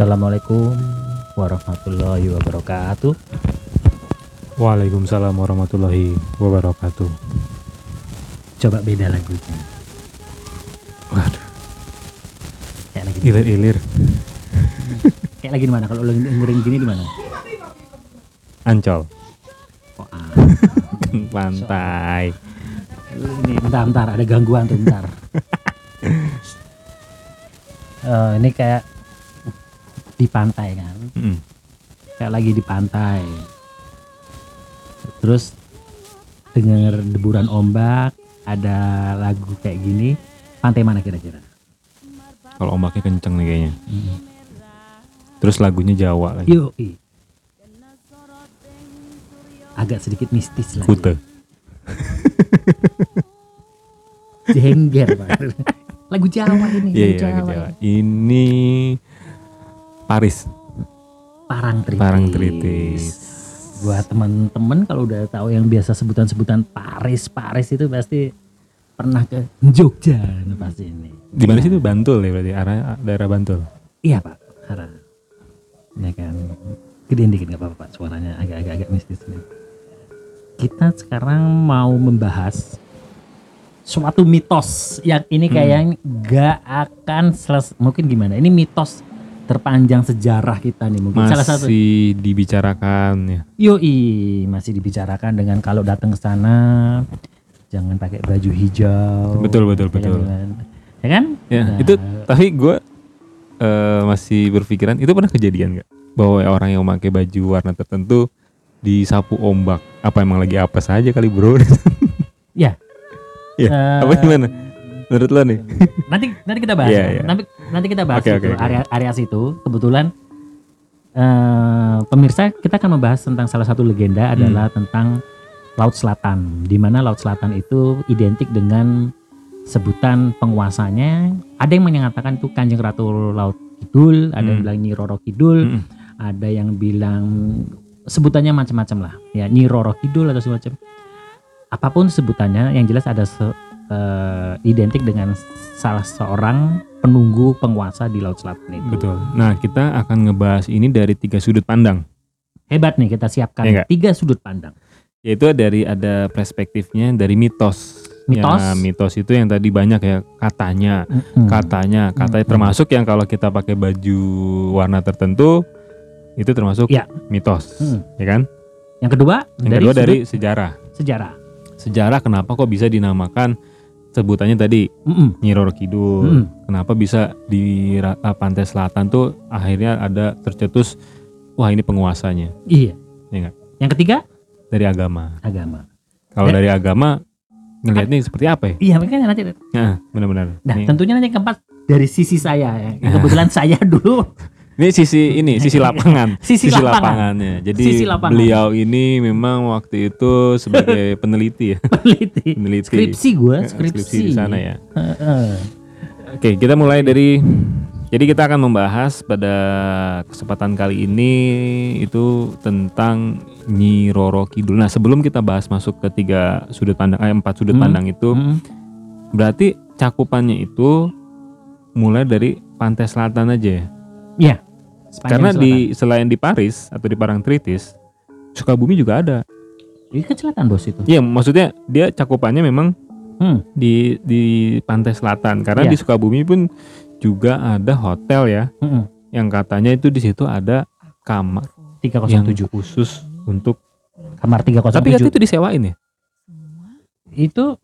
Assalamualaikum warahmatullahi wabarakatuh. Waalaikumsalam warahmatullahi wabarakatuh. Coba beda lagunya. Waduh, Kayak lagi ilir-ilir. kayak lagi di mana? Kalau lagi dengerin gini di mana? Ancol, Oh, ah. pantai. ini bentar bentar ada gangguan tuh bentar. Eh, ini kayak di pantai kan? Mm. Kayak lagi di pantai. Terus denger deburan ombak, ada lagu kayak gini. Pantai mana kira-kira? Kalau ombaknya kenceng nih kayaknya. Terus lagunya Jawa lagi. Yuk. Agak sedikit mistis lah. Kute. Jengger Pak. Lagu Jawa ini. Lagu iya, lagu Jawa. Jawa. Ini Paris, Parang Tritis. Parang Tritis. Buat teman-teman kalau udah tahu yang biasa sebutan-sebutan Paris, Paris itu pasti pernah ke Jogja pasti ini. Di mana sih itu Bantul ya berarti arah daerah Bantul. Iya Pak, Hara. Ya kan. Gedein dikit nggak apa-apa Pak, suaranya agak-agak agak mistis nih. Kita sekarang mau membahas suatu mitos yang ini Hmm. kayaknya nggak akan selesai. Mungkin gimana? Ini mitos terpanjang sejarah kita nih mungkin salah satu. Masih dibicarakan ya. Yoi, masih dibicarakan dengan kalau datang ke sana jangan pakai baju hijau. Betul, betul, Ya kan, betul. dengan- Ya kan? Ya, Nah, itu tapi gue eh, masih berpikiran itu pernah kejadian nggak bahwa orang yang memakai baju warna tertentu disapu ombak apa emang lagi apa saja kali bro Ya. Ya, Eh, apa gimana menurut lo nih nanti nanti kita bahas Iya, ya. iya. nanti nanti kita bahas Oke, itu oke. area area situ kebetulan eh pemirsa kita akan membahas tentang salah satu legenda Hmm. adalah tentang laut selatan di mana laut selatan itu identik dengan sebutan penguasanya ada yang mengatakan itu kanjeng ratu laut kidul ada yang Hmm. bilang nyi roro kidul Mm-mm. ada yang bilang sebutannya macam-macam lah ya nyi roro kidul atau semacam apa pun sebutannya yang jelas ada se- eh, identik dengan salah seorang penunggu penguasa di laut selatan itu betul nah kita akan ngebahas ini dari tiga sudut pandang hebat nih kita siapkan nggak? tiga sudut pandang yaitu dari ada perspektifnya dari mitos Mitos? Ya, mitos itu yang tadi banyak ya katanya Mm-mm. katanya katanya Hmm. termasuk yang kalau kita pakai baju warna tertentu itu termasuk Ya. mitos Hmm. ya kan yang kedua yang dari kedua dari sejarah sejarah sejarah kenapa kok bisa dinamakan sebutannya tadi Mm-mm. Nyi Roro Kidul. Mm-mm. kenapa bisa di ah, pantai selatan tuh akhirnya ada tercetus wah ini penguasanya? Iya. Ya nggak? yang ketiga? Dari agama. Agama. Kalau dari agama ngelihatnya seperti apa ya? Iya makanya nanti nah benar-benar. Nah tentunya nanti yang keempat dari sisi saya. Ya. kebetulan saya dulu ini sisi ini sisi lapangan Sisi lapangan. lapangannya jadi Sisi lapangan. beliau ini memang waktu itu sebagai peneliti ya peneliti peneliti skripsi gue Ya, skripsi, di sana ya. Oke, kita mulai dari jadi kita akan membahas pada kesempatan kali ini itu tentang Nyi Roro Kidul. Nah, sebelum kita bahas masuk ke tiga sudut pandang, eh, empat sudut Hmm. pandang itu, Mm. berarti cakupannya itu mulai dari pantai selatan aja ya. Iya. Sepanjang Karena selatan. di selain di Paris atau di Parangtritis, Sukabumi juga ada. Ini kan selatan bos itu. Iya, maksudnya dia cakupannya memang Hmm. di di pantai selatan. Karena Iya. di Sukabumi pun juga ada hotel ya. Mm-mm. yang katanya itu di situ ada kamar yang 307. khusus untuk Kamar 307. tapi katanya itu disewain ya itu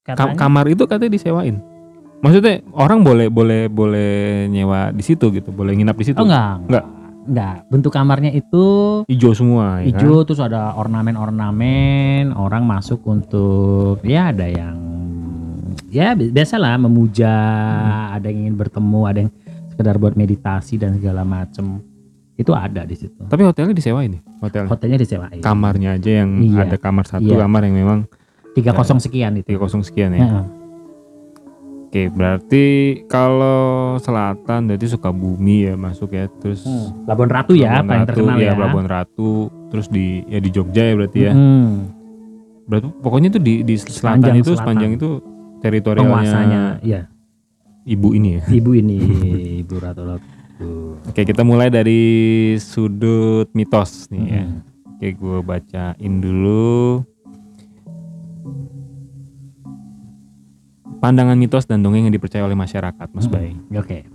Ka- katanya kamar itu katanya disewain maksudnya orang boleh boleh boleh nyewa di situ gitu boleh nginap di situ Oh enggak. Enggak. Enggak. Bentuk kamarnya itu hijau semua ya kan? hijau terus ada ornamen-ornamen, orang masuk untuk ya ada yang ya bi- biasalah memuja, Hmm. ada yang ingin bertemu, ada yang sekedar buat meditasi dan segala macem Itu ada di situ. tapi hotelnya disewain ya hotel Hotelnya disewain. kamarnya aja yang Iya. ada kamar satu Iya. kamar yang memang 30 sekian itu. 30 sekian ya Heeh. Oke berarti kalau selatan berarti Sukabumi ya masuk ya terus Hmm. Labuan Ratu ya, Pelabuhan paling Ratu, terkenal ya, ya. Pelabuhan Ratu, terus di ya di Jogja ya berarti ya. Hmm. Berarti pokoknya itu di di selatan Sepanjang itu selatan. sepanjang itu teritorialnya Penguasanya, ya. ibu ini ya. Ibu ini, Ibu Ratu Laut. Oke, kita mulai dari sudut mitos nih ya. Mm-mm. Oke, gue bacain dulu. Pandangan mitos dan dongeng yang dipercaya oleh masyarakat, Mas Bay. Oke.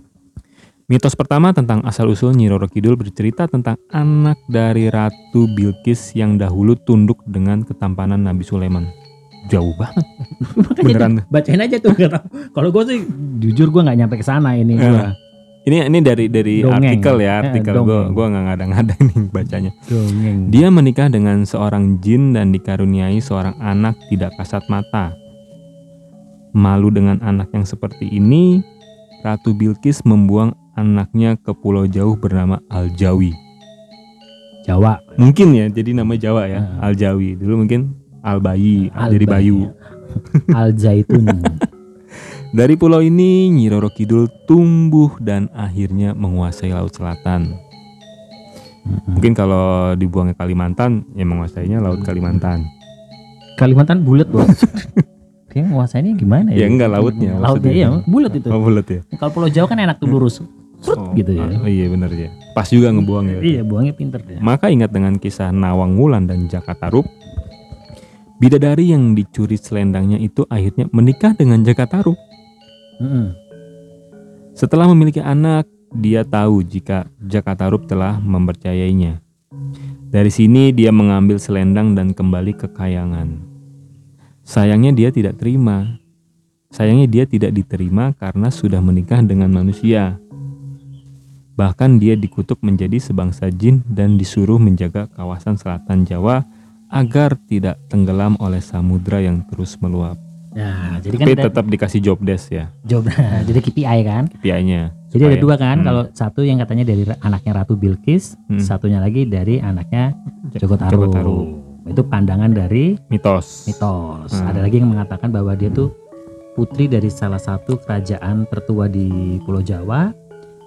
Mitos pertama tentang asal-usul Nyi Roro Kidul bercerita tentang anak dari Ratu Bilqis yang dahulu tunduk dengan ketampanan Nabi Sulaiman. Jauh banget. Beneran. bacain aja tuh. Kalau gue sih jujur gue nggak nyampe ke sana ini. Gua. Ini ini dari dari Dongeng. artikel ya, Eh, artikel gue gua nggak ngada-ngada nih bacanya. Dongeng. Dia menikah dengan seorang jin dan dikaruniai seorang anak tidak kasat mata. Malu dengan anak yang seperti ini, Ratu Bilqis membuang anaknya ke pulau jauh bernama Al-Jawi. Jawa. Mungkin ya, jadi nama Jawa ya, Ah. Al-Jawi. Dulu mungkin Al-Bayi, Al dari Bayu. Al Zaitun. Dari pulau ini, Nyi Roro Kidul tumbuh dan akhirnya menguasai Laut Selatan. Mungkin kalau dibuang ke Kalimantan, ya menguasainya Laut Kalimantan. Kalimantan bulat bos. Dia nguasainnya gimana ya? Ya, enggak, lautnya Lautnya iya bulat itu. Oh, bulat ya? Kalau Pulau Jawa kan enak tuh lurus. Serut Oh, gitu ya. ah, iya benar ya. Pas juga ngebuang ya. Iya buangnya pinter dia. Maka ingat dengan kisah Nawang Wulan dan Jaka Tarub. Bidadari yang dicuri selendangnya itu akhirnya menikah dengan Jaka Tarub. Mm-mm. Setelah memiliki anak, dia tahu jika Jaka Tarub telah mempercayainya. Dari sini dia mengambil selendang dan kembali ke kayangan. Sayangnya dia tidak terima. Sayangnya dia tidak diterima karena sudah menikah dengan manusia. Bahkan dia dikutuk menjadi sebangsa jin dan disuruh menjaga kawasan selatan Jawa agar tidak tenggelam oleh samudra yang terus meluap. Nah, jadi kan Tapi ada tetap dikasih job desk ya, job jadi KPI kan. KPI-nya. Jadi ada dua kan, Hmm. kalau satu yang katanya dari anaknya Ratu Bilqis, Hmm. satunya lagi dari anaknya Joko Joko Tarub. Itu pandangan dari mitos. mitos. Hmm. Ada lagi yang mengatakan bahwa dia tuh putri dari salah satu kerajaan tertua di Pulau Jawa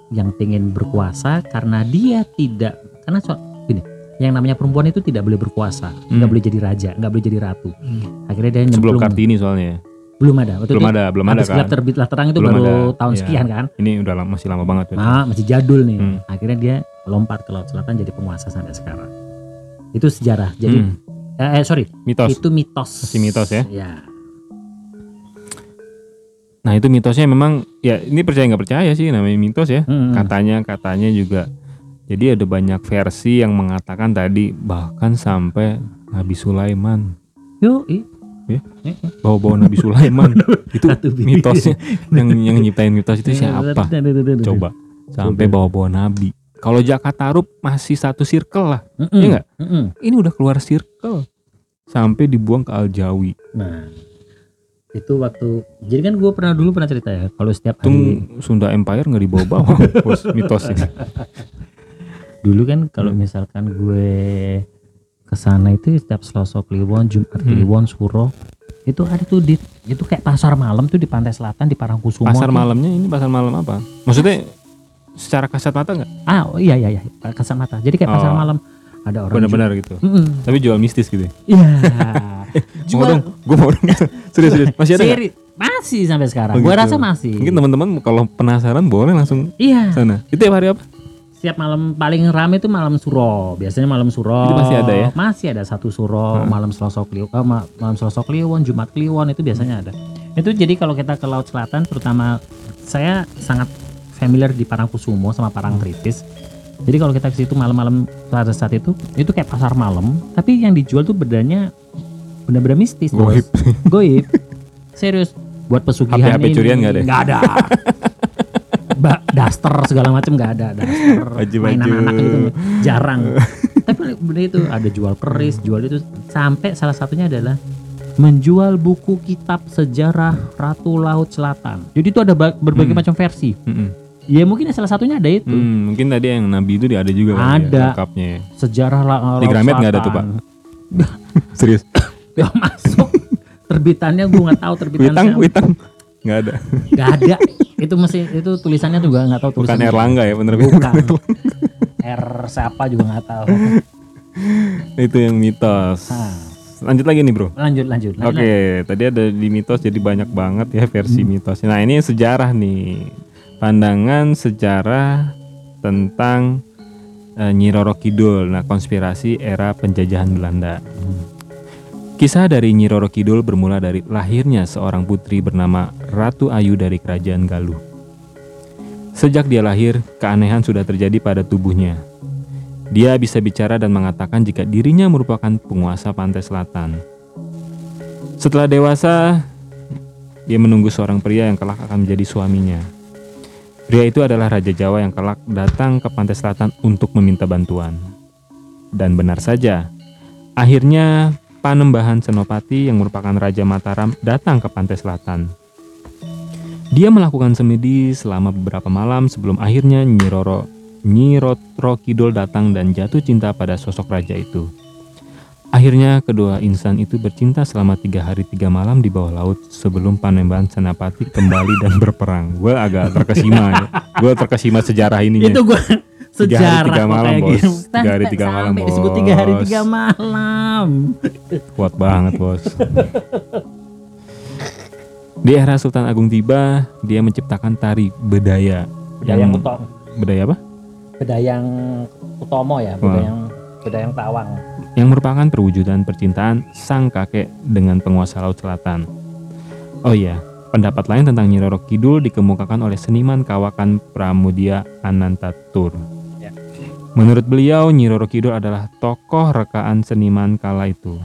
yang ingin berkuasa karena dia tidak karena so, gini, yang namanya perempuan itu tidak boleh berkuasa, nggak Hmm. boleh jadi raja, nggak boleh jadi ratu. Akhirnya dia Sebelum nyemplung. Kartini soalnya. belum ada. Waktu belum itu ada, belum ada kan. gelap terbitlah terang itu Belum baru ada, tahun iya. sekian kan. Ini udah lama, masih lama banget. Nah, masih jadul nih. Hmm. Akhirnya dia lompat ke Laut Selatan jadi penguasa sampai sekarang. Itu sejarah. Jadi Hmm, eh, eh, sorry, mitos. itu mitos. Masih mitos ya? Ya. Nah itu mitosnya memang ya ini percaya nggak percaya sih namanya mitos ya. Hmm. Katanya katanya juga. Jadi ada banyak versi yang mengatakan tadi bahkan sampai Nabi Sulaiman Yuk. Ya. Bawa-bawa Nabi Sulaiman itu mitosnya yang yang nyiptain mitos itu siapa? Coba. Coba sampai bawa-bawa Nabi. Kalau Jaka Tarub masih satu circle lah. Mm-mm. Iya nggak? Mm-mm. Ini udah keluar circle sampai dibuang ke Al Jawi. Nah, itu waktu jadi kan gue pernah dulu pernah cerita ya kalau setiap hari Sunda Empire nggak dibawa-bawa mitosnya. dulu kan kalau Hmm. misalkan gue ke sana itu setiap Selasa Kliwon, Jumat Hmm. Kliwon, Suro itu ada tuh di itu kayak pasar malam tuh di Pantai Selatan di Parangkusumo. Pasar tuh. malamnya ini pasar malam apa? Maksudnya secara kasat mata nggak? Ah, oh, iya iya iya, kasat mata. Jadi kayak pasar Oh. malam ada orang Benar-benar gitu. ju- Mm-mm. Tapi jual mistis gitu. ya? Iya. Mau dong, gue mau dong. serius serius. Masih ada? Seri- masih sampai sekarang. Oh, Gua gitu. rasa masih. Mungkin teman-teman kalau penasaran boleh langsung Iya. sana. Itu tiap hari apa? Setiap malam paling rame itu malam suro. Biasanya malam suro. Itu masih ada ya? Masih ada satu suro, Hmm. malam Selasa Kliwon, eh, ma- malam Selasa Kliwon, Jumat Kliwon itu biasanya ada. Itu jadi kalau kita ke Laut Selatan terutama saya sangat familiar di Parangkusumo sama Parangtritis. Jadi kalau kita ke situ malam-malam pada saat itu itu kayak pasar malam, tapi yang dijual tuh bedanya benar-benar mistis. Goib. Goib. Serius. Buat pesugihan HP-HP ini. curian nggak ada? Nggak ada. Ba, daster segala macam nggak ada daster Baju-baju. mainan anak gitu jarang tapi bener itu ada jual keris jual itu sampai salah satunya adalah menjual buku kitab sejarah Ratu Laut Selatan jadi itu ada ba- berbagai Hmm. macam versi Mm-mm. Ya mungkin salah satunya ada itu Hmm, mungkin tadi yang Nabi itu ada juga kali ya, Ada. ya. sejarah La- Laut Di Gramet nggak ada tuh, Selatan. Serius. nggak masuk terbitannya gue nggak tahu terbitan Kuitang, siapa. kuitang. Nggak ada. nggak ada itu masih itu tulisannya juga nggak tahu Bukan tulisannya Erlangga ya bener bukan R siapa juga nggak tahu itu yang mitos. Nah, Lanjut lagi nih bro. lanjut lanjut, lanjut Oke, tadi ada di mitos jadi banyak banget ya versi Hmm. mitosnya. Nah ini sejarah nih, pandangan sejarah tentang eh, Nyi Roro Kidul, nah konspirasi era penjajahan Belanda. Kisah dari Nyi Roro Kidul bermula dari lahirnya seorang putri bernama Ratu Ayu dari Kerajaan Galuh. Sejak dia lahir, keanehan sudah terjadi pada tubuhnya. Dia bisa bicara dan mengatakan jika dirinya merupakan penguasa pantai selatan. Setelah dewasa, dia menunggu seorang pria yang kelak akan menjadi suaminya. Pria itu adalah Raja Jawa yang kelak datang ke pantai selatan untuk meminta bantuan. Dan benar saja, akhirnya Panembahan Senopati yang merupakan Raja Mataram datang ke pantai selatan. Dia melakukan semedi selama beberapa malam sebelum akhirnya Nyi Roro, Nyi Roro Kidul datang dan jatuh cinta pada sosok raja itu. Akhirnya kedua insan itu bercinta selama tiga hari tiga malam di bawah laut sebelum Panembahan Senapati kembali dan berperang. Gue agak terkesima ya. Gue terkesima sejarah ini. Itu gua Tiga hari, sejarah tiga malam, Bos. gitu. Tiga hari, tiga malam, disebut tiga hari Bos. tiga malam. Kuat banget bos. Di era Sultan Agung tiba, dia menciptakan tari bedaya. Bedayang Utomo, bedaya apa? bedayang Utomo ya, bedayang bedayang Tawang. Yang merupakan perwujudan percintaan sang kakek dengan penguasa laut selatan. Oh iya, pendapat lain tentang Nyi Roro Kidul dikemukakan oleh seniman kawakan Pramudia Anantatur. Ya. Menurut beliau, Nyi Roro Kidul adalah tokoh rekaan seniman kala itu.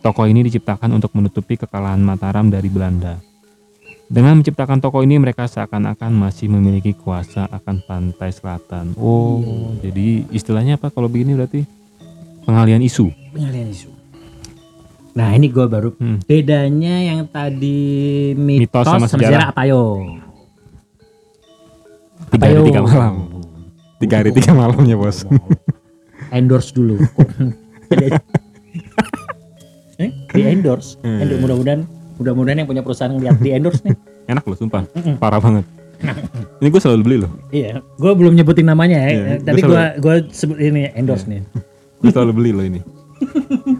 Tokoh ini diciptakan untuk menutupi kekalahan Mataram dari Belanda. Dengan menciptakan tokoh ini, mereka seakan-akan masih memiliki kuasa akan pantai selatan. Oh, jadi istilahnya apa kalau begini berarti? Pengalian isu. Pengalian isu. Nah ini gue baru Hmm. bedanya yang tadi mitos, Mitos sama sama, sejarah. sejarah apa yo? Tiga hari tiga malam. Tiga hari tiga malamnya bos. endorse dulu. eh, di endorse. Hmm. Endorse mudah-mudahan mudah-mudahan yang punya perusahaan lihat di endorse nih. Enak loh sumpah. Parah banget. Ini gue selalu beli loh. Iya, gue belum nyebutin namanya ya. Iya, Tapi gua gue gue sebut ini endorse nih. Gue selalu beli loh ini.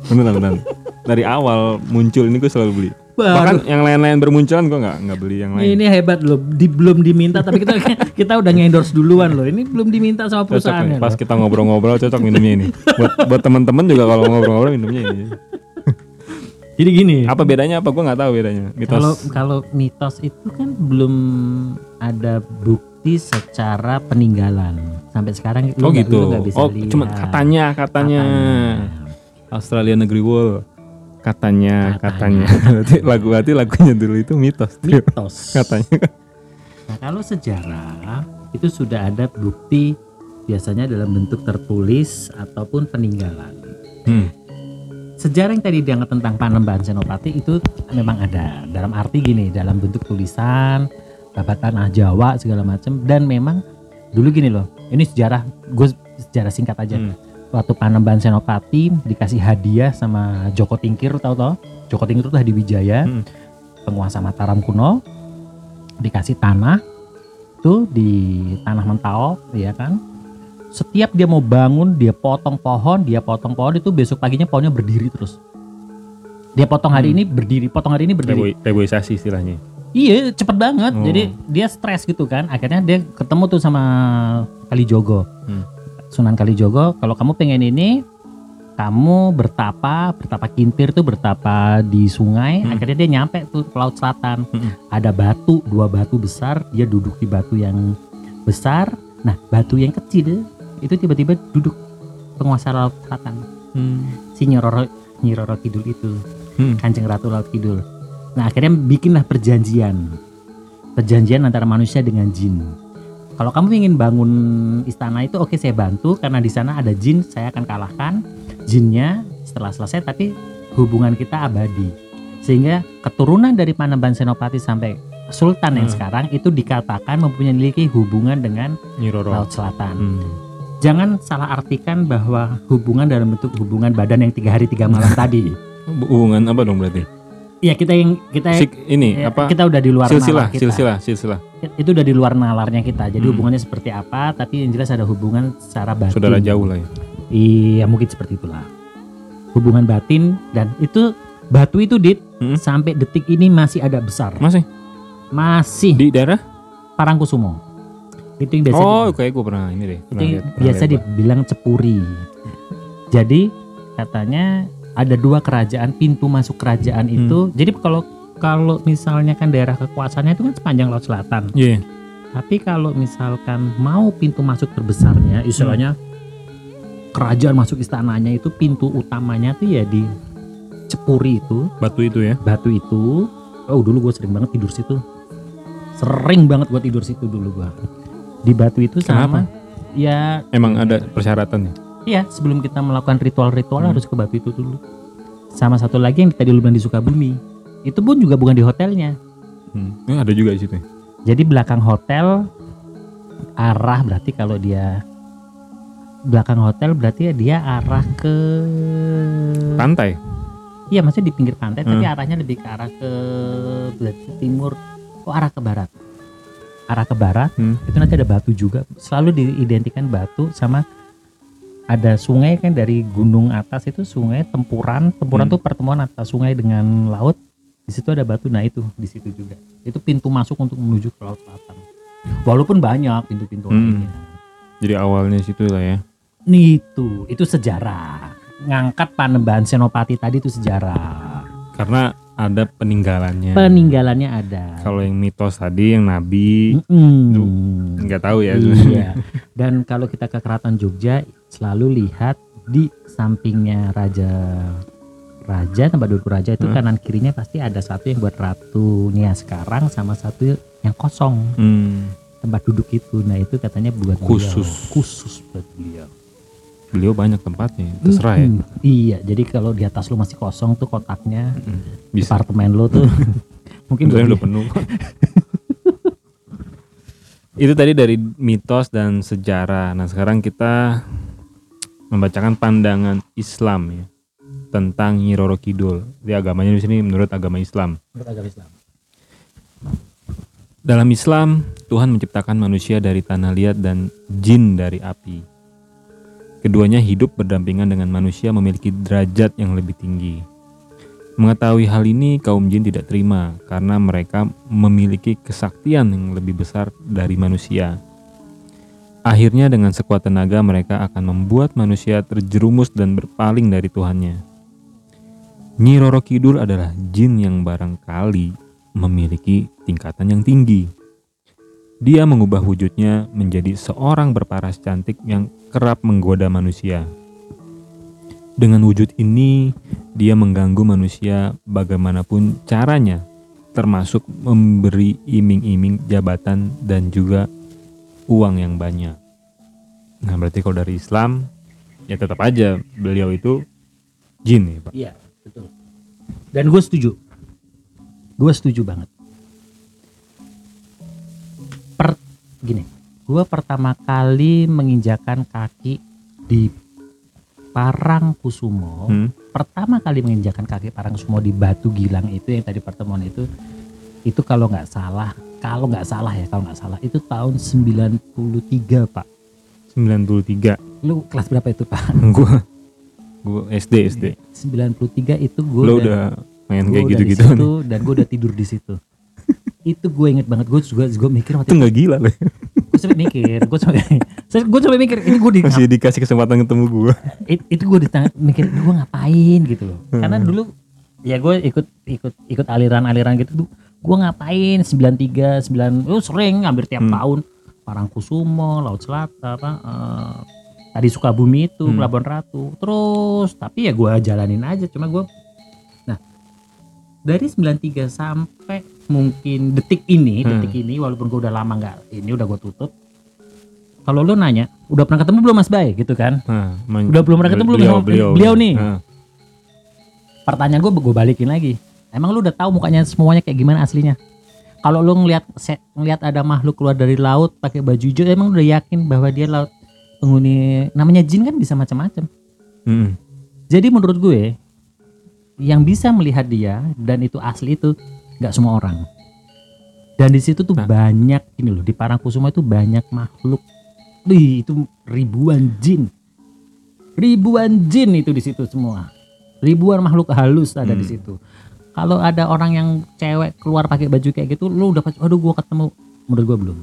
Beneran beneran. Dari awal muncul ini gue selalu beli. Bahkan yang lain-lain bermunculan gue nggak nggak beli yang lain. Ini hebat loh, di, belum diminta tapi kita kita udah nge-endorse duluan loh. Ini belum diminta sama Cocok nih. perusahaannya. Pas loh. kita ngobrol-ngobrol cocok minumnya ini. Buat buat teman-teman juga kalau ngobrol-ngobrol minumnya ini. Jadi gini, Apa bedanya apa gue nggak tahu bedanya. Mitos. kalau kalau mitos itu kan belum ada bukti secara peninggalan sampai sekarang oh gitu. lu bisa Oh lihat. cuma katanya katanya. Australia Negeri World. Katanya katanya. Berarti lagu berarti lagunya dulu itu mitos. mitos Katanya. Nah, kalau sejarah itu sudah ada bukti biasanya dalam bentuk tertulis ataupun peninggalan. Hmm. Sejarah yang tadi dianggap tentang Panembahan Senopati itu memang ada dalam arti gini, dalam bentuk tulisan, babat tanah Jawa segala macam dan memang dulu gini loh. Ini sejarah gue sejarah singkat aja. Hmm. Waktu Panembahan Senopati dikasih hadiah sama Joko Tingkir tau tau Joko Tingkir itu Hadi Wijaya, Hmm. penguasa Mataram kuno, dikasih tanah tuh di tanah Mentau, ya kan. Setiap dia mau bangun, dia potong pohon, dia potong pohon itu besok paginya pohonnya berdiri terus. Dia potong hari Hmm. ini berdiri, potong hari ini berdiri. Rebo- Reboisasi istilahnya. Iya, cepet banget. Oh. Jadi dia stres gitu kan. Akhirnya dia ketemu tuh sama Kalijogo. Hmm. Sunan Kalijogo, kalau kamu pengen ini, kamu bertapa, bertapa kintir tuh bertapa di sungai. Hmm. Akhirnya dia nyampe tuh ke laut selatan. Hmm. Ada batu, dua batu besar. Dia duduk di batu yang besar. Nah, batu yang kecil itu tiba-tiba duduk penguasa laut selatan. Hmm. Si Nyiroro, Nyiroro Kidul itu. Hmm. Kanjeng Ratu Laut Kidul. Nah akhirnya bikinlah perjanjian, perjanjian antara manusia dengan jin. Kalau kamu ingin bangun istana itu oke saya bantu karena di sana ada jin saya akan kalahkan jinnya setelah selesai tapi hubungan kita abadi sehingga keturunan dari Panembahan Senopati sampai Sultan yang Hmm. sekarang itu dikatakan mempunyai hubungan dengan Nyi Roro. Laut Selatan. Hmm. Jangan salah artikan bahwa hubungan dalam bentuk hubungan badan yang tiga hari tiga malam tadi. Hubungan apa dong berarti? Iya kita yang kita Sik, ini ya, apa? kita udah di luar silsilah, nalar kita. silsilah, silsilah. Itu udah di luar nalarnya kita. Jadi Hmm. hubungannya seperti apa? Tapi yang jelas ada hubungan secara batin. Saudara jauh lah ya. Iya mungkin seperti itulah. Hubungan batin dan itu batu itu dit Hmm. sampai detik ini masih ada besar. Masih Masih di daerah? Parangkusumo. Itu yang biasa oh kayak gue pernah ini deh itu pernah yang lihat- biasa lihat dibilang cepuri. Jadi katanya ada dua kerajaan pintu masuk kerajaan Hmm. itu. Jadi kalau kalau misalnya kan daerah kekuasaannya itu kan sepanjang laut selatan. Iya Tapi kalau misalkan mau pintu masuk terbesarnya, istilahnya kerajaan masuk istananya itu pintu utamanya tuh ya di Cepuri itu, batu itu ya batu itu. Oh dulu gue sering banget tidur situ, sering banget gue tidur situ dulu gue. Di batu itu sama, ya emang ada persyaratannya iya sebelum kita melakukan ritual-ritual Hmm. harus ke batu itu dulu. Sama satu lagi yang tadi lu bilang di Sukabumi, itu pun juga bukan di hotelnya. hmm. Eh, ada juga di situ ya? Jadi belakang hotel arah berarti kalau dia belakang hotel berarti ya dia arah ke pantai Iya maksudnya di pinggir pantai tapi Hmm. arahnya lebih ke arah ke berarti timur oh arah ke barat. Arah ke barat Hmm. itu nanti ada batu juga. Selalu diidentikan batu sama ada sungai kan dari gunung atas itu sungai tempuran. Tempuran Hmm. tuh pertemuan antara sungai dengan laut. Di situ ada batu. Nah itu di situ juga. Itu pintu masuk untuk menuju ke laut selatan. Walaupun banyak pintu-pintu Hmm. lainnya. jadi awalnya situ lah ya Nih itu, itu sejarah. Ngangkat Panembahan Senopati tadi itu sejarah. karena ada peninggalannya Peninggalannya ada. kalau yang mitos tadi yang nabi nggak tahu ya Iya. Dan kalau kita ke Keraton Jogja selalu lihat di sampingnya raja raja tempat duduk raja itu Hmm. kanan kirinya pasti ada satu yang buat ratunya sekarang sama satu yang kosong Hmm. tempat duduk itu. Nah itu katanya buat beliau. Khusus. khusus buat beliau. Beliau banyak tempatnya terserah ya. Iya, jadi kalau di atas lu masih kosong tuh kotaknya bisa. apartemen lu tuh. Mungkin udah penuh. Itu tadi dari mitos dan sejarah. Nah sekarang kita membacakan pandangan Islam ya tentang Nyi Roro Kidul. Di agamanya di sini menurut agama Islam. Menurut agama Islam. dalam Islam Tuhan menciptakan manusia dari tanah liat dan jin dari api keduanya hidup berdampingan dengan manusia memiliki derajat yang lebih tinggi Mengetahui hal ini, kaum jin tidak terima karena mereka memiliki kesaktian yang lebih besar dari manusia. Akhirnya, dengan sekuat tenaga, mereka akan membuat manusia terjerumus dan berpaling dari Tuhannya. Nyi Roro Kidul adalah jin yang barangkali memiliki tingkatan yang tinggi. Dia mengubah wujudnya menjadi seorang berparas cantik yang kerap menggoda manusia. Dengan wujud ini, dia mengganggu manusia bagaimanapun caranya, termasuk memberi iming-iming jabatan dan juga uang yang banyak. Nah, berarti kalau dari Islam, ya tetap aja beliau itu jin ya, Pak. Iya, betul. Dan gue setuju. Gue setuju banget. Gini, gue pertama kali menginjakan kaki di Parangkusumo. Hmm. Pertama kali menginjakan kaki Parangkusumo di Batu Gilang itu yang tadi pertemuan itu, itu kalau nggak salah, kalau nggak salah ya, kalau nggak salah itu tahun 93 pak. 93. Lu kelas berapa itu pak? Gua gua SD SD. 93 itu gue Lo udah main kayak gitu-gitu dan gue udah tidur di situ. Itu gue inget banget gue juga gue mikir waktu Itu nggak gila loh. gue sampai mikir gue sampai gue sampai mikir ini gue di Masih dikasih kesempatan ketemu gua. it- itu gue di mikir gue ngapain gitu loh karena Hmm. dulu ya gue ikut ikut ikut aliran-aliran gitu tuh gue ngapain 93 9 oh sering hampir tiap Hmm. tahun Parangkusumo Laut Selatan apa eh, tadi Sukabumi itu Hmm. Pelabuhan Ratu terus tapi ya gue jalanin aja cuma gue nah dari 93 sampai mungkin detik ini Hmm. detik ini walaupun gue udah lama nggak ini udah gue tutup. Kalau lo nanya udah pernah ketemu belum Mas Bay gitu kan? Men- Udah belum pernah ketemu belum sama beliau nih? Nah, pertanyaan gue gue balikin lagi. Emang lu udah tahu mukanya semuanya kayak gimana aslinya? Kalau lu ngelihat ngelihat ada makhluk keluar dari laut pakai baju hijau emang udah yakin bahwa dia laut penghuni namanya jin kan bisa macam-macam? Mm, jadi menurut gue yang bisa melihat dia dan itu asli itu nggak semua orang. Dan di situ tuh Nah. banyak ini loh di Parangkusuma itu banyak makhluk. Wih, itu ribuan jin. Ribuan jin itu di situ semua. Ribuan makhluk halus ada di Hmm. situ. Kalau ada orang yang cewek keluar pakai baju kayak gitu lu udah aduh gua ketemu. Menurut gua belum.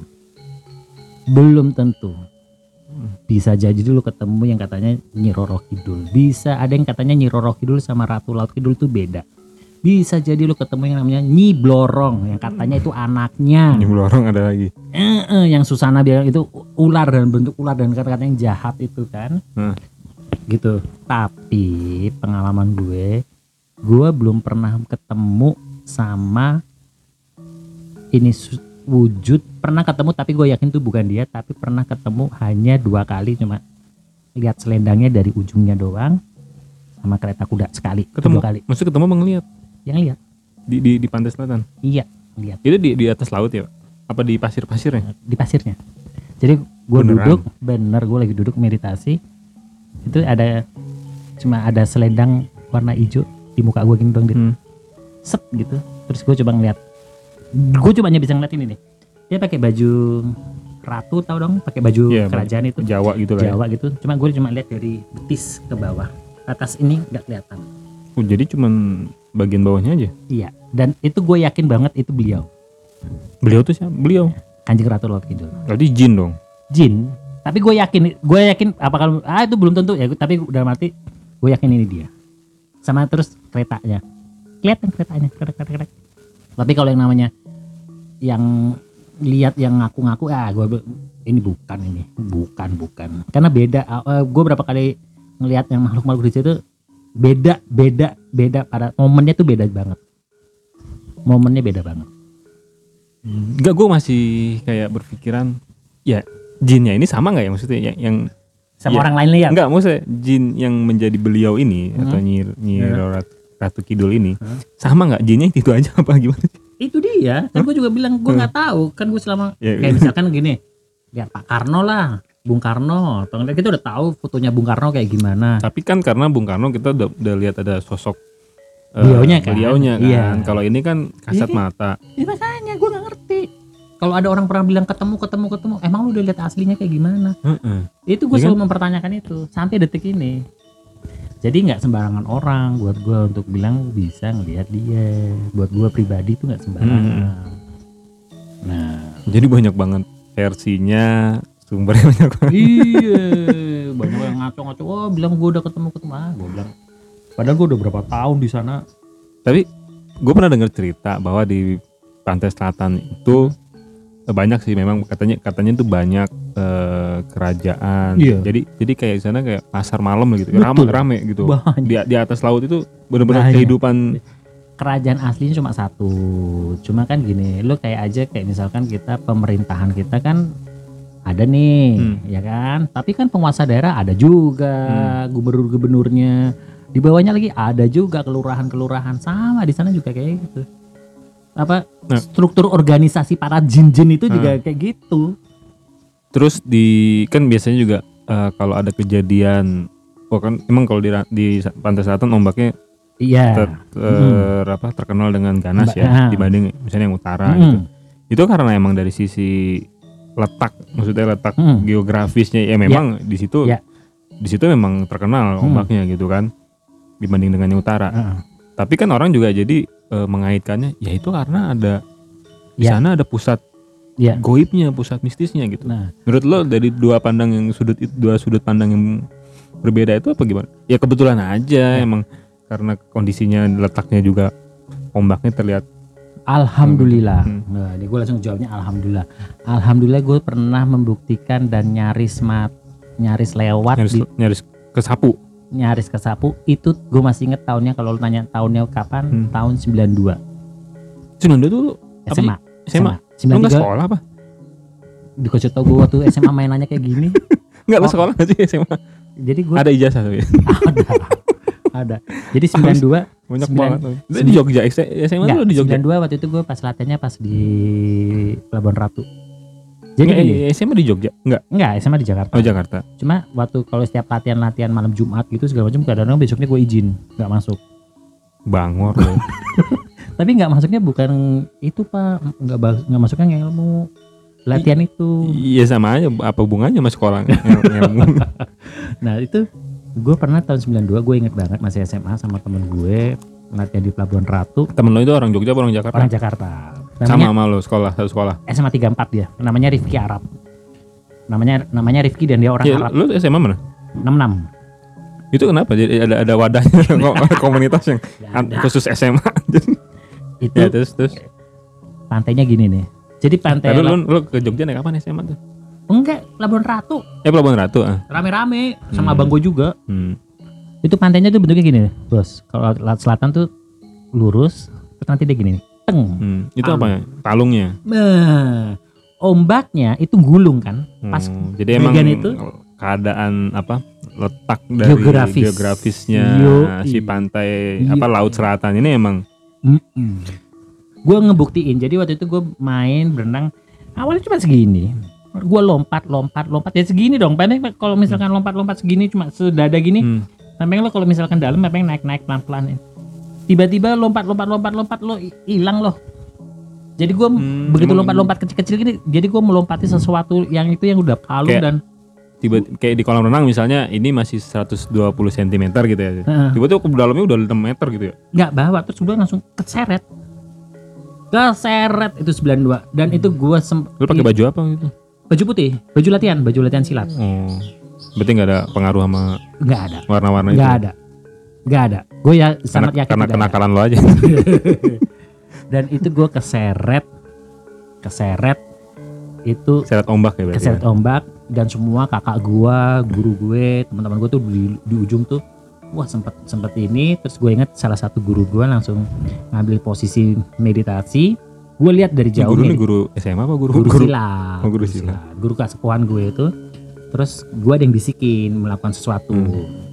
Belum tentu. Bisa jadi dulu ketemu yang katanya Nyi Roro Kidul. Bisa ada yang katanya Nyi Roro Kidul sama Ratu Laut Kidul itu beda bisa jadi lu ketemu yang namanya Nyi Blorong yang katanya itu anaknya. Ini lorong ada lagi. Eh, eh, yang Susana bilang itu ular dan bentuk ular dan kata-kata yang jahat itu kan. Hmm. gitu. Tapi pengalaman gue gue belum pernah ketemu sama ini wujud pernah ketemu tapi gue yakin itu bukan dia tapi pernah ketemu hanya dua kali cuma lihat selendangnya dari ujungnya doang sama kereta kuda sekali Ketemu? dua kali. Maksud ketemu emang ngeliat yang lihat. Di di, di pantai selatan. iya lihat. Itu di di atas laut ya? Apa di pasir-pasirnya? di pasirnya. Jadi gue duduk bener gue lagi duduk meditasi. Itu ada cuma ada selendang warna hijau di muka gue gini dong gitu Hmm. set gitu. Terus gue coba ngeliat. Gue cuma hanya bisa ngeliat ini nih. Dia pakai baju ratu tau dong? Pakai baju Iya, kerajaan itu. Jawa gitu lah. ya. Jawa gitu. Cuma gue cuma lihat dari betis ke bawah. Atas ini nggak kelihatan. Oh, jadi cuman bagian bawahnya aja. iya dan itu gue yakin banget itu beliau. Beliau tuh siapa? Beliau. kanjeng ratu laut kidul. Berarti jin dong. jin. Tapi gue yakin gue yakin apakah ah itu belum tentu. Ya tapi udah mati gue yakin ini dia. Sama terus keretanya. Kelihatan keretanya kerek kerek kerek. Tapi kalau yang namanya yang lihat yang ngaku-ngaku ah gue ini bukan ini. Bukan bukan. Karena beda gue berapa kali ngelihat yang makhluk-makhluk di situ beda beda beda. Pada momennya tuh beda banget. Momennya beda banget. Enggak, gue masih kayak berpikiran ya jinnya ini sama nggak ya maksudnya? Yang, yang sama Iya. orang lain lihat? Enggak maksudnya jin yang menjadi beliau ini Hmm. atau nyir nyir. Rat- ratu kidul ini Hmm. sama nggak jinnya? Itu aja apa gimana? itu dia. Kan gue juga bilang gue nggak tahu. Kan gue selama Ya, kayak misalkan gini lihat Pak Karno lah Bung Karno atau kita udah tahu fotonya Bung Karno kayak gimana Tapi kan karena Bung Karno kita udah, udah lihat ada sosok eh, Beliaunya kan? beliaunya kan. Iya. Kalau ini kan kasat Ini- mata. ya makanya gue nggak ngerti kalau ada orang pernah bilang ketemu ketemu ketemu emang lu udah lihat aslinya kayak gimana Heeh. itu gue Iya selalu mempertanyakan itu sampai detik ini jadi nggak sembarangan orang buat gue untuk bilang bisa ngelihat dia buat gue pribadi itu nggak sembarangan Hmm. nah Jadi banyak banget versinya, sumbernya banyak banget. iya banyak yang ngaco-ngaco wah bilang gue udah ketemu ketemu ah gue bilang padahal gue udah berapa tahun di sana Tapi gue pernah dengar cerita bahwa di pantai selatan itu eh, banyak sih memang katanya katanya itu banyak eh, kerajaan. Iya. Jadi jadi kayak di sana kayak pasar malam gitu, Betul. rame rame gitu. banyak Di di atas laut itu benar-benar kehidupan kerajaan aslinya cuma satu cuma kan gini lu kayak aja kayak misalkan kita pemerintahan kita kan ada nih Hmm. ya kan tapi kan penguasa daerah ada juga Hmm. gubernur-gubernurnya di bawahnya lagi ada juga kelurahan-kelurahan sama di sana juga kayak gitu apa Nah. struktur organisasi para jin-jin itu juga Hmm. kayak gitu Terus di kan biasanya juga eh, kalau ada kejadian, oh kan emang kalau di, di pantai selatan ombaknya iya ter, ter- apa terkenal dengan ganas ya ah. dibanding misalnya yang utara Mm. gitu. Itu karena emang dari sisi letak, maksudnya letak Mm. geografisnya ya memang di situ Ya. di situ memang terkenal Mm. ombaknya gitu kan dibanding dengan yang utara. Heeh. Tapi kan orang juga jadi eh, mengaitkannya ya itu karena ada di Ya. sana ada pusat Ya. goibnya, pusat mistisnya gitu. nah Menurut lo dari dua pandang yang sudut dua sudut pandang yang berbeda itu apa gimana? Ya kebetulan aja Ya. emang karena kondisinya letaknya juga ombaknya terlihat Alhamdulillah. Hmm. Nah, ini gue langsung jawabnya Alhamdulillah. Alhamdulillah gue pernah membuktikan dan nyaris mat, nyaris lewat nyaris di nyaris kesapu. nyaris kesapu. Itu gue masih inget tahunnya. Kalau lu nanya tahunnya kapan? Hmm. Tahun 92 Cuman dulu apa sih? SMA. SMA. Nggak 93 sekolah apa? dikasih tau gue waktu SMA mainannya kayak gini. Nggak lo Oh. sekolah nggak sih SMA? Jadi gue Ada ijazah tapi ada, ada. Jadi 92 banyak Sembilan- banget. Lo di Jogja SMA enggak, lo di Jogja. 92 waktu itu gue pas latihannya pas di Pelabuhan Ratu. Jadi Nggak, eh, SMA di Jogja? Enggak. enggak SMA di Jakarta. Oh Jakarta. Cuma waktu kalau setiap latihan-latihan malam Jumat gitu segala macam kadang-kadang besoknya gue izin nggak masuk. Bangor lo. Tapi nggak masuknya bukan itu pak, nggak ba- nggak masuknya ilmu latihan itu. Iya sama aja. Apa hubungannya sama sekolah? Ngel- Ngilmu. Nah itu gue pernah tahun 92 gue inget banget masih SMA sama temen gue latihan di Pelabuhan Ratu Temen lo itu orang Jogja apa orang Jakarta? orang Jakarta. Sama Namanya sama lo sekolah satu sekolah. SMA 34 dia, namanya Rifki Arab. namanya namanya Rifki dan dia orang Ya, Arab lu SMA mana? 66 Itu kenapa? Jadi ada ada wadahnya komunitas yang ada. khusus SMA. Itu ya terus terus. pantainya gini nih jadi pantai Lalu lu, Lab- lu ke Jogja naik kapan SMA tuh? Enggak Labuan Ratu Eh Pelabuhan Ratu ah. rame-rame sama Hmm. abang gue juga Hmm. itu pantainya tuh bentuknya gini bos kalau laut selatan tuh lurus terus nanti dia gini teng Hmm. Itu Talung. apa ya? Talungnya. nah, ombaknya itu gulung kan pas Hmm, jadi emang itu? keadaan apa letak dari Geografis. geografisnya Yoi. si pantai Yoi. apa laut selatan ini emang gue ngebuktiin jadi waktu itu gue main berenang awalnya cuma segini gue lompat lompat lompat. Ya segini dong pendek kalau misalkan lompat lompat segini cuma sedada gini hmm, sampai lo kalau misalkan dalam sampai naik naik pelan pelan tiba-tiba lompat lompat lompat lompat lo hi- hilang loh. Jadi gue Hmm, begitu emang- lompat-lompat kecil-kecil gini jadi gue melompati sesuatu yang itu yang udah palu Kayak- dan tiba kayak di kolam renang misalnya ini masih 120 cm gitu ya. Tiba-tiba ke dalamnya udah 6 meter gitu ya. nggak bawa terus gue langsung keseret. Keseret itu 92 dan itu gue sem Lu pakai baju apa gitu? Baju putih baju latihan baju latihan silat Oh. Berarti nggak ada pengaruh sama nggak ada warna-warna itu. nggak ada nggak ada gue ya Karena, sangat yakin karena kenakalan lo aja. dan itu gue keseret keseret itu Seret ombak ya berarti. keseret ombak dan semua kakak gua guru gue teman-teman gue tuh di, di ujung tuh wah sempet sempet ini terus gue inget salah satu guru gue langsung ngambil posisi meditasi gue lihat dari jauh guru ini nih, guru SMA apa guru? guru silat Oh, guru silat. guru kesepuhan gue itu. Terus gue ada yang bisikin melakukan sesuatu. Hmm.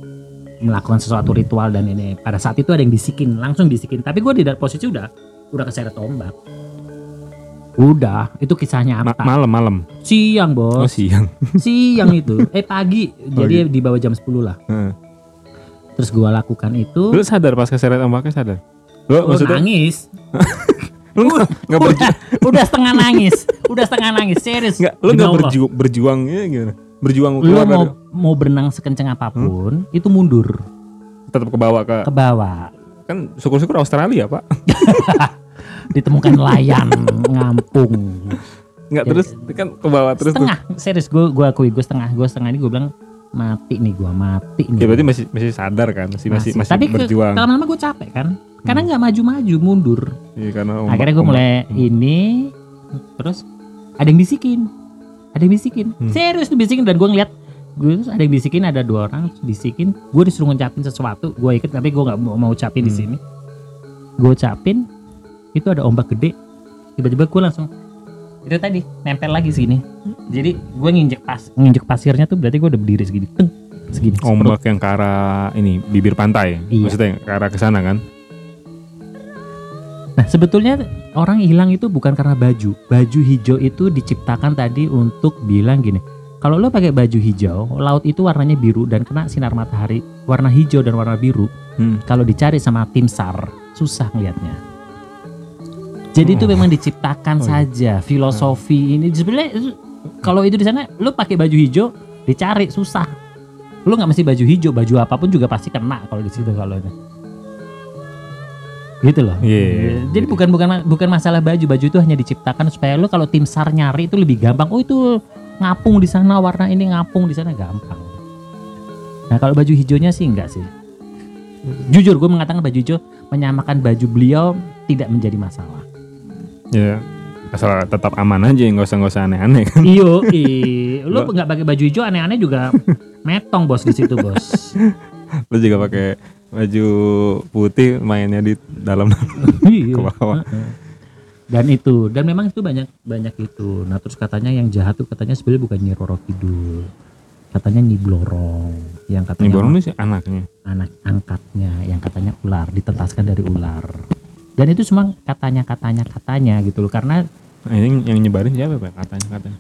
melakukan sesuatu ritual dan ini. Pada saat itu ada yang bisikin langsung bisikin. Tapi gue di dalam posisi udah udah keseret ombak udah itu kisahnya Ma- apa malam-malam. siang bos. Oh siang. siang itu. Eh pagi. Jadi di bawah jam 10 lah. Heeh. terus gua lakukan itu. Lu sadar pas keseret ombaknya sadar? Lu oh, maksudnya? nangis lu nggak udah, berjuang, udah setengah nangis udah setengah nangis serius. Nggak lu nggak berjuang berjuangnya gimana? Berjuang lu mau dari mau berenang sekencang apa pun itu mundur. Tetap ke bawah ke ke bawah. Kan syukur-syukur Australia pak. Ditemukan nelayan ngampung. Nggak Ya, terus kan ke bawah terus tuh. setengah serius gua gua akui gua setengah gua setengah ini gua bilang mati nih gua mati nih. Ya berarti masih masih sadar kan? Masih masih masih, tapi ke- berjuang. lama-lama gue capek kan? Karena nggak maju-maju mundur. Iya, karena ombak- akhirnya ombak. mulai ini terus ada yang bisikin. Ada yang bisikin. Hmm. serius tuh bisikin. Dan gue ngeliat gue terus ada yang bisikin ada dua orang bisikin. Gue disuruh ngucapin sesuatu gue ikut tapi gue nggak mau, mau ucapin di Hmm. sini. Gue ucapin itu ada ombak gede. Tiba-tiba gue langsung itu tadi nempel lagi sini jadi gue nginjek pas nginjek pasirnya tuh berarti gue udah berdiri segini teng segini ombak yang ke arah ini bibir pantai Iya. maksudnya ke arah ke sana kan Nah sebetulnya orang hilang itu bukan karena baju. Baju hijau itu diciptakan tadi untuk bilang gini. Kalau lo pakai baju hijau, laut itu warnanya biru dan kena sinar matahari warna hijau dan warna biru. Hmm. Kalau dicari sama tim SAR, susah ngelihatnya. Jadi itu Oh. memang diciptakan Oh, iya. saja filosofi ini. Sebenarnya itu- kalau itu di sana, lo pakai baju hijau dicari susah. Lo nggak mesti baju hijau, baju apa pun juga pasti kena kalau di situ kalau ini. Gitu loh. Iya, iya, iya. Jadi bukan bukan bukan masalah baju, baju itu hanya diciptakan supaya lo kalau tim SAR nyari itu lebih gampang. Oh itu ngapung di sana warna ini ngapung di sana gampang. Nah kalau baju hijaunya sih enggak sih. Jujur gue mengatakan baju hijau menyamakan baju beliau tidak menjadi masalah. Ya asal tetap aman aja nggak usah nggak usah aneh-aneh kan Iyo, i, lo nggak pakai baju hijau aneh-aneh juga metong bos di situ bos. lu juga pakai baju putih mainnya di dalam Iya. ke bawah. Dan itu, dan memang itu banyak banyak itu. Nah terus katanya yang jahat tuh katanya sebenarnya bukan Nyi Roro Kidul, katanya Nyi Blorong, yang katanya baru sih anaknya anak angkatnya, yang katanya ular, ditetaskan dari ular. Dan itu semua katanya katanya katanya gitu loh, karena Nah, ini yang nyebarin siapa pak katanya katanya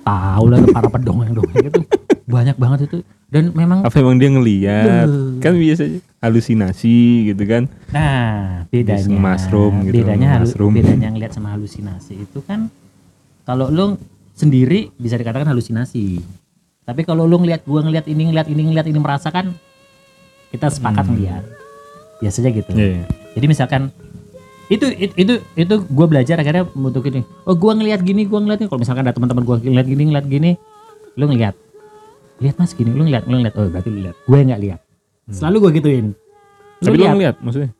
tahu lah para pedongeng dongeng itu banyak banget itu. Dan memang apa emang dia ngeliat kan biasanya halusinasi gitu kan Nah, bedanya Bisa mushroom gitu, bedanya mushroom. bedanya ngelihat sama halusinasi itu kan kalau lu sendiri bisa dikatakan halusinasi. Tapi kalau lu ngelihat gua ngelihat ini ngelihat ini ngelihat ini merasakan kita sepakat Hmm. ngelihat. Biasanya gitu. Iya. Jadi misalkan itu itu itu, itu gue belajar akhirnya untuk ini. Oh gua ngelihat gini, gua ngeliat. Kalau misalkan ada teman-teman gua ngelihat gini, ngelihat gini, lu ngeliat. Lihat mas gini. Lu ngeliat lu ngeliat. Oh berarti lu lihat. Gue nggak lihat. Selalu gue gituin. Lu Hmm. Tapi lu ngeliat maksudnya?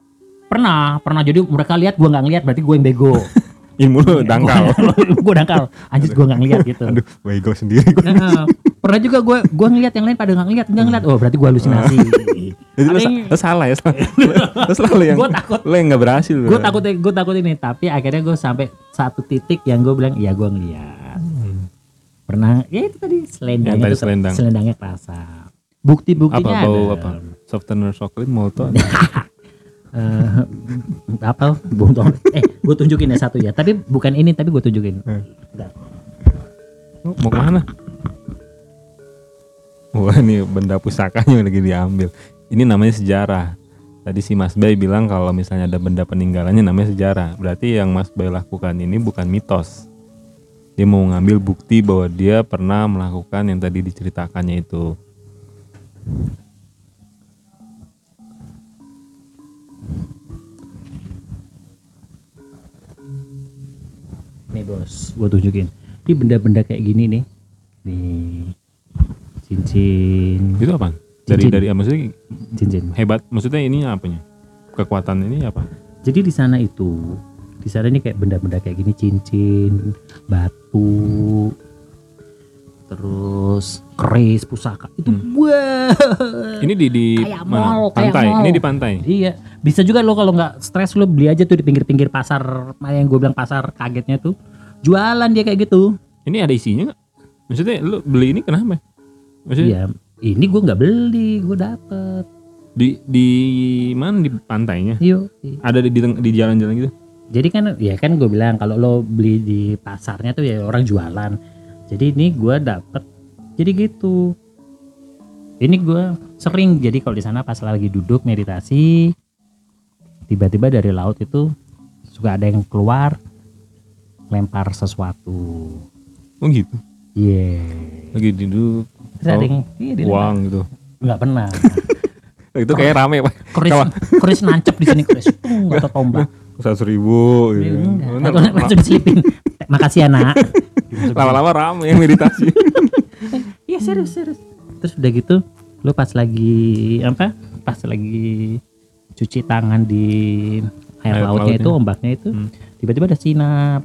Pernah pernah. Jadi mereka lihat gue nggak ngeliat berarti gue yang bego. Ilmu lu dangkal. gue dangkal. Anjir gue nggak ngeliat gitu. Aduh, bego sendiri gua. Heeh. pernah juga gue gue ngeliat yang lain pada nggak ngeliat nggak ngeliat. Oh berarti gue halusinasi Jadi lu, yang- lu salah ya. salah. lu selalu yang Gua takut. Lu yang nggak berhasil. gue takut gue takut ini tapi akhirnya gue sampai satu titik yang gue bilang iya gue ngeliat pernah ya itu tadi selendangnya Hmm. Tadi tuh- selendang. selendangnya kerasa bukti apa bau ada apa? Softener coklat molto. Eh, apa botol eh gue tunjukin ya satu ya tapi bukan ini tapi gue tunjukin Hmm. Bentar. Oh, mau ke mana? Wah ini benda pusakanya lagi diambil. Ini namanya sejarah. Tadi si Mas Bay bilang kalau misalnya ada benda peninggalannya namanya sejarah. Berarti yang Mas Bay lakukan ini bukan mitos. Dia mau ngambil bukti bahwa dia pernah melakukan yang tadi diceritakannya itu. nih bos gue tunjukin ini benda-benda kayak gini nih nih cincin Itu apa? Dari Cincin. dari ah, maksudnya cincin hebat. Maksudnya ini apanya? Kekuatan ini apa? jadi di sana itu di sana ini kayak benda-benda kayak gini cincin batu terus keris pusaka itu wah Ini di di Kayak mana? mall, kayak pantai. mall. Ini di pantai. Iya, bisa juga lo kalau nggak stres lo beli aja tuh di pinggir-pinggir pasar yang gue bilang pasar kagetnya tuh jualan dia kayak gitu. Ini ada isinya nggak? Maksudnya lu beli ini kenapa? Maksudnya Iya, ini gue nggak beli, gue dapet. di di mana di pantainya? Yuk. Ada di di jalan-jalan gitu? Jadi kan, ya kan gue bilang kalau lo beli di pasarnya tuh ya orang jualan. Jadi ini gue dapet, jadi gitu. Ini gue sering jadi kalau di sana pas lagi duduk meditasi, tiba-tiba dari laut itu suka ada yang keluar lempar sesuatu. Oh gitu. Iya. Lagi duduk yang iya, uang gitu. Nggak pernah. Itu kayak rame pak. Keris, keris nancep di sini keris. Tung, atau tombak. Seratus ribu. Iya, Gitu. enggak. Langsung diselipin. Makasih ya nak. Lama-lama rame meditasi. Iya serius serius. Terus udah gitu, lu pas lagi apa? Pas lagi cuci tangan di air, Air lautnya lautnya. itu ombaknya itu, Hmm. tiba-tiba ada sinar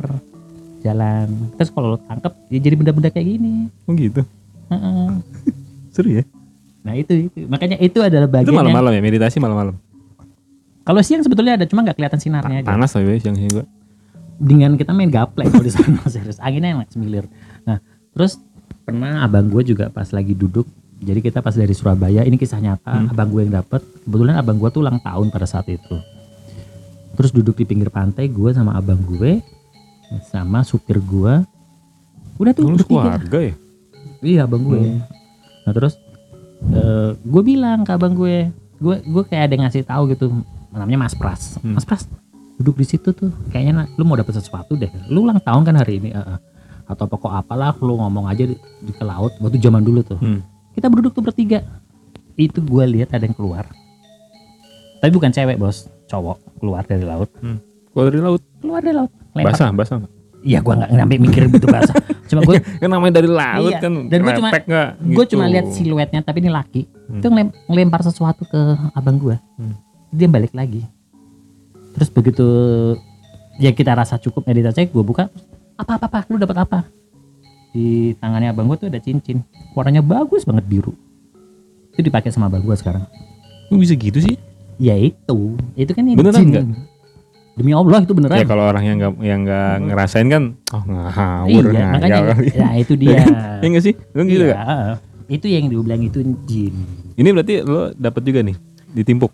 jalan. Terus kalau lu tangkep, ya jadi benda-benda kayak gini. Oh gitu. Seru ya? Nah itu, itu makanya itu adalah Itu bagian yang malam-malam ya meditasi malam-malam. kalau siang sebetulnya ada cuma nggak kelihatan sinarnya aja. Panas tapi siang siang gua. dengan kita main gaplek kalau di sana serius anginnya enak semilir nah terus pernah abang gue juga pas lagi duduk jadi kita pas dari Surabaya ini kisah nyata abang gue yang dapet kebetulan abang gue tuh ulang tahun pada saat itu terus duduk di pinggir pantai gue sama abang gue sama supir gue udah tuh Lu bertiga keluarga ya? iya abang gue nah terus eh, gue bilang ke abang gue gue gue kayak ada yang ngasih tahu gitu namanya Mas Pras Hmm. Mas Pras duduk di situ tuh kayaknya lu mau dapet sesuatu deh lu ulang tahun kan hari ini eh, eh. atau pokok apalah lu ngomong aja di, di ke laut waktu zaman dulu tuh Hmm. kita berduduk tuh bertiga itu gue lihat ada yang keluar tapi bukan cewek bos cowok keluar dari laut Hmm. Keluar dari laut. keluar dari laut lempar Basah, basah. iya gue nggak sampai mikir begitu bahasa cuma gue Kan namanya dari laut Iya, kan. dan gua cuma- Gitu. cuma lihat siluetnya tapi ini laki Hmm. itu ngelem- ngelempar sesuatu ke abang gue Hmm. dia balik lagi terus begitu ya kita rasa cukup meditasi gue buka apa apa apa lu dapat apa di tangannya abang gue tuh ada cincin warnanya bagus banget biru itu dipakai sama abang gue sekarang Kok bisa gitu sih? ya itu itu kan yang Beneran nggak? Demi allah itu beneran Ya kalau orang yang nggak yang nggak ngerasain kan, oh ngawur iya makanya kali. ya itu dia Ya nggak sih? Lu gitu Iya, itu yang dibilang itu jin Ini berarti lo dapet juga nih ditimpuk.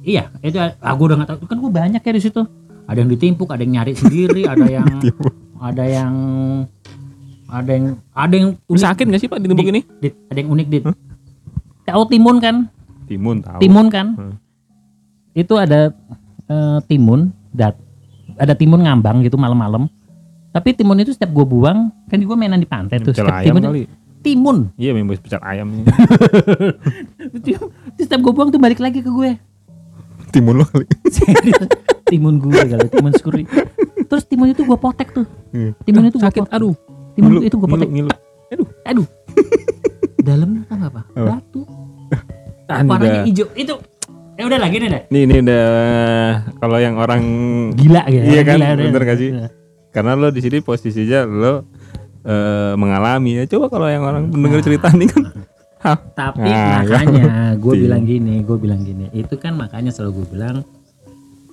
Iya, itu aku udah nggak tahu. Kan gue banyak ya di situ. Ada yang ditimpuk, ada yang nyari sendiri, ada yang ada yang ada yang ada yang unik. Sakit nggak sih pak ditimpuk Di- ini? Dit, ada yang unik dit. Tahu timun kan? Timun tahu. Timun kan? Hmm. Itu ada eh, timun, dat, ada timun ngambang gitu malam-malam. Tapi timun itu setiap gue buang, kan gue mainan di pantai tuh. Setiap ayam timun, kali. timun. Iya memang pecel ayam. setiap gue buang tuh balik lagi ke gue. Timun lo kali. Serius. timun gue kalau timun skuri. Terus timun itu gue potek tuh. Iya. Timun itu Sakit. potek. Aduh. Timun Ngilu, itu gue potek. ngilu. Aduh. Aduh, dalamnya kan apa? Apa? Batu. Warnanya hijau. Itu ya udah lagi nih deh. Nih ini udah kalau yang orang Gila gitu. Iya kan, Gila, bener gak sih? karena lo di sini posisinya lo eh, mengalami ya. Coba kalau yang orang mendengar cerita ini kan hah, Tapi Nah, makanya gue Iya. bilang gini, gue bilang gini, itu kan makanya selalu gue bilang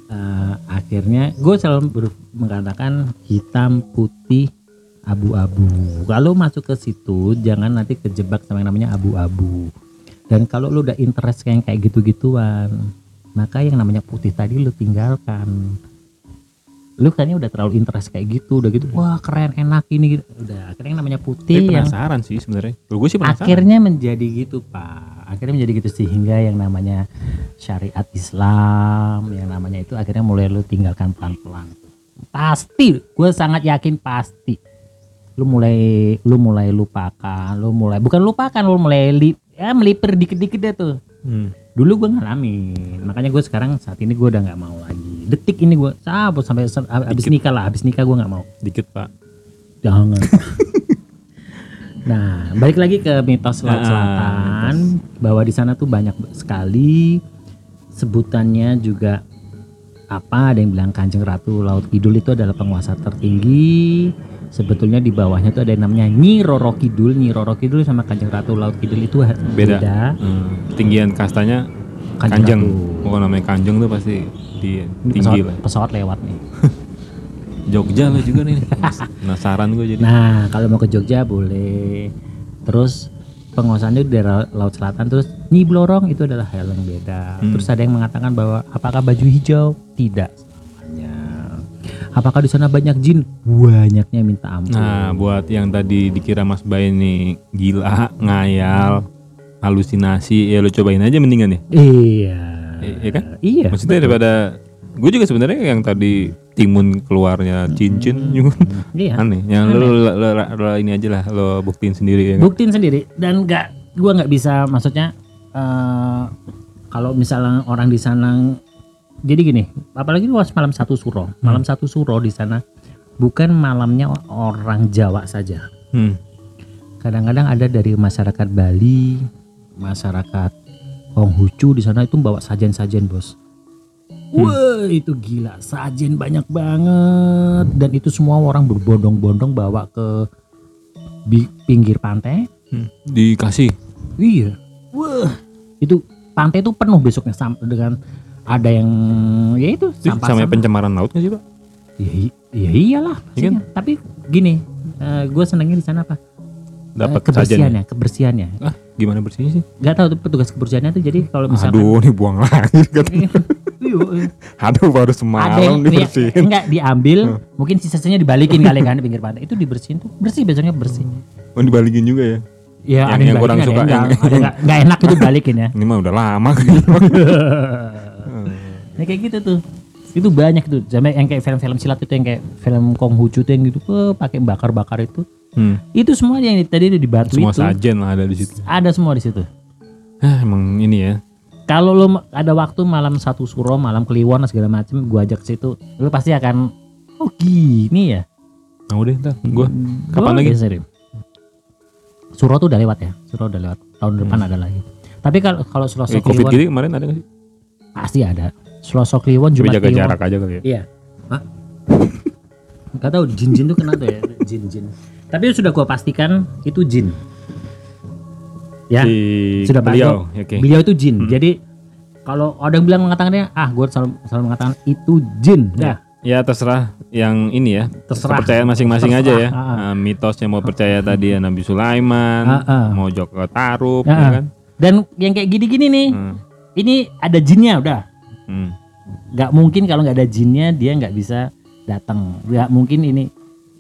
eh, akhirnya gue selalu mengatakan hitam putih abu-abu. Kalau masuk ke situ jangan nanti kejebak sama yang namanya abu-abu. Dan kalau lu udah interest kayak kayak gitu-gituan, maka yang namanya putih tadi lu tinggalkan. Lu kayaknya udah terlalu interest kayak gitu, udah gitu, wah keren enak ini gitu. Udah akhirnya yang namanya tapi putih yang penasaran sih sebenarnya. Gue sih penasaran. akhirnya menjadi gitu pak akhirnya menjadi gitu sehingga yang namanya syariat Islam yang namanya itu akhirnya mulai lu tinggalkan pelan-pelan pasti gue sangat yakin pasti lu mulai lu mulai lupakan lu mulai bukan lupakan lu mulai li, ya melipir dikit-dikit deh tuh Hmm. dulu gue ngalamin makanya gue sekarang saat ini gue udah nggak mau lagi detik ini gue sabut sampai habis nikah lah habis nikah gue nggak mau Dikit pak. Jangan. nah, balik lagi ke mitos Laut Ah, Selatan bahwa di sana tuh banyak sekali sebutannya juga apa ada yang bilang Kanjeng Ratu Laut Kidul itu adalah penguasa tertinggi. Sebetulnya di bawahnya tuh ada yang namanya Nyi Roro Kidul. Nyi Roro Kidul sama Kanjeng Ratu Laut Kidul itu ha- Beda. Hmm. Tinggian kastanya Kanjeng kanjeng. Namanya kanjeng tuh pasti di Ini tinggi pesawat, lah. pesawat lewat nih. Jogja lah juga nih. Penasaran gue jadi. Nah, kalau mau ke Jogja boleh. Terus penguasaannya di daerah Laut Selatan terus Nyi Blorong itu adalah hal yang beda. Hmm. Terus ada yang mengatakan bahwa apakah baju hijau? Tidak. Apakah di sana banyak jin? Banyaknya minta ampun. Nah, buat yang tadi dikira Mas Bay ini gila, ngayal, halusinasi, ya lo cobain aja mendingan ya. Iya. Iya kan? Iya. Maksudnya daripada gue juga sebenarnya yang tadi timun keluarnya cincin juga Iya. aneh. Yang lo, lo, lo- lo ini aja lah, lo buktiin sendiri ya. kan? Buktiin sendiri dan nggak gua nggak bisa maksudnya eh kalau misalnya orang di sana jadi gini, apalagi pas malam satu suro, malam satu suro di sana bukan malamnya orang Jawa saja. Hmm. Kadang-kadang ada dari masyarakat Bali, masyarakat Konghucu di sana itu bawa sajen-sajen bos. Wah itu gila, sajen banyak banget dan itu semua orang berbondong-bondong bawa ke pinggir pantai. Hmm. Dikasih. Iya. Wah itu pantai itu penuh besoknya dengan ada yang ya itu sampah sama pencemaran laut gak sih pak? Ya, ya iyalah. Iya kan? pastinya. Tapi gini, gue senangnya di sana apa? Dapat Eh, kebersihannya, sajen. kebersihannya. Ah, gimana bersihnya sih? Gak tahu tuh petugas kebersihannya tuh jadi kalau misalkan Aduh, nih buang lagi. Iya, iya. Aduh, baru ada semalam yang ya, dibersihin. enggak diambil, mungkin sisanya dibalikin kali kan di pinggir pantai. Itu dibersihin tuh bersih besoknya bersih. Oh, dibalikin juga ya? Ya Yang- ada yang kurang ada suka, yang- ada enggak, enggak enak itu balikin ya. Ini mah udah lama. Nah kayak gitu tuh. Itu banyak tuh. Sama yang kayak film-film silat itu yang kayak film Konghucu tuh yang gitu eh, pakai bakar-bakar itu. Hmm. Itu semua yang tadi di batu Semua itu sajen lah ada di situ. ada semua di situ. Ah, emang ini ya. Kalau lo ada waktu malam satu suro, malam kliwon segala macem, gua ajak ke situ, lo pasti akan oh gini ya. Mau deh, ntar gua. Kapan Boleh, lagi? serius. Suro tuh udah lewat ya, suro udah lewat. Tahun depan ada lagi. Tapi kalau kalau Hmm. Eh, Selasa Covid gini kemarin ada gak sih? Pasti ada. Selasa Kliwon Jumat jaga Kliwon. jarak aja kali ya. Iya. Hah? Gak tahu jin-jin tuh kena tuh ya, jin-jin. Tapi sudah gua pastikan itu jin. Ya, Si sudah beliau. pasti. Oke. Beliau itu jin. Jadi kalau ada yang bilang mengatakannya, ah gue selalu, selalu mengatakan itu jin. Nah, Ya terserah yang ini ya. Terserah. Kepercayaan masing-masing aja ya. Ah, Nah, mitosnya mau percaya tadi ya Nabi Sulaiman, ah. mau Joko Tarub, Ah, ya kan? dan yang kayak gini-gini nih, Hmm. Ini ada jinnya udah. Hmm. Gak mungkin kalau nggak ada jinnya dia nggak bisa datang. Gak mungkin ini.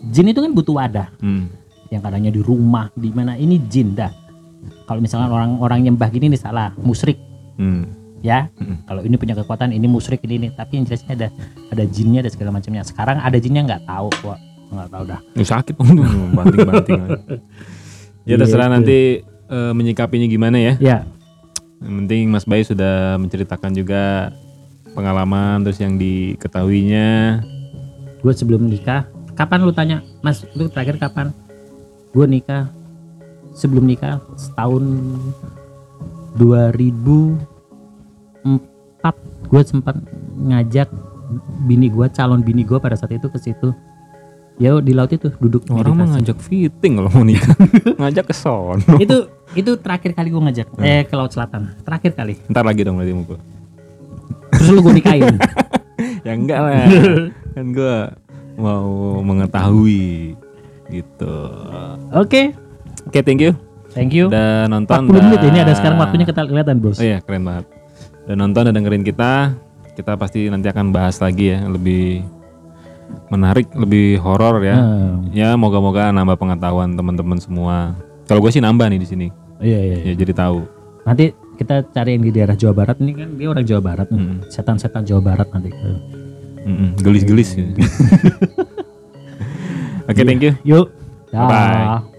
Jin itu kan butuh wadah. Hmm. Yang kadangnya di rumah, di mana ini jin dah. Kalau misalkan orang-orang nyembah gini nih salah, musyrik Hmm. ya. Mm. Kalau ini punya kekuatan, ini musyrik ini ini. Tapi yang jelasnya ada ada jinnya ada segala macamnya. Sekarang ada jinnya nggak tahu kok. Nggak tahu dah. Ini sakit banting-banting. aja. ya terserah Gitu. nanti eh, menyikapinya gimana ya. Ya, Yang penting Mas Bayu sudah menceritakan juga pengalaman terus yang diketahuinya. gue sebelum nikah, kapan lu tanya, Mas, lu terakhir kapan? Gue nikah sebelum nikah setahun 2004 gue sempat ngajak bini gue calon bini gue pada saat itu ke situ ya di laut itu duduk Orang mah meditasi. ngajak fitting kalau mau nikah. ngajak ke sono. itu itu terakhir kali gue ngajak eh ke laut selatan terakhir kali Ntar lagi dong berarti mau gua. terus lu gue nikahin Ya enggak lah. kan gua mau mengetahui gitu. oke Oke, thank you. thank you Udah nonton 40 menit dan- ini ada sekarang waktunya kita kelihatan bos Oh iya, keren banget. Dan nonton dan dengerin kita. Kita pasti nanti akan bahas lagi ya, lebih menarik, lebih horor ya. Hmm. Ya, moga-moga nambah pengetahuan teman-teman semua. Kalau gue sih nambah nih di sini. iya iya iya. Ya jadi tahu. nanti kita cari yang di daerah Jawa Barat ini kan dia orang Jawa Barat nih. Mm. setan-setan Jawa Barat nanti Mm-mm, Gelis-gelis. gitu. Oke, thank you. yuk Bye-bye. Dah.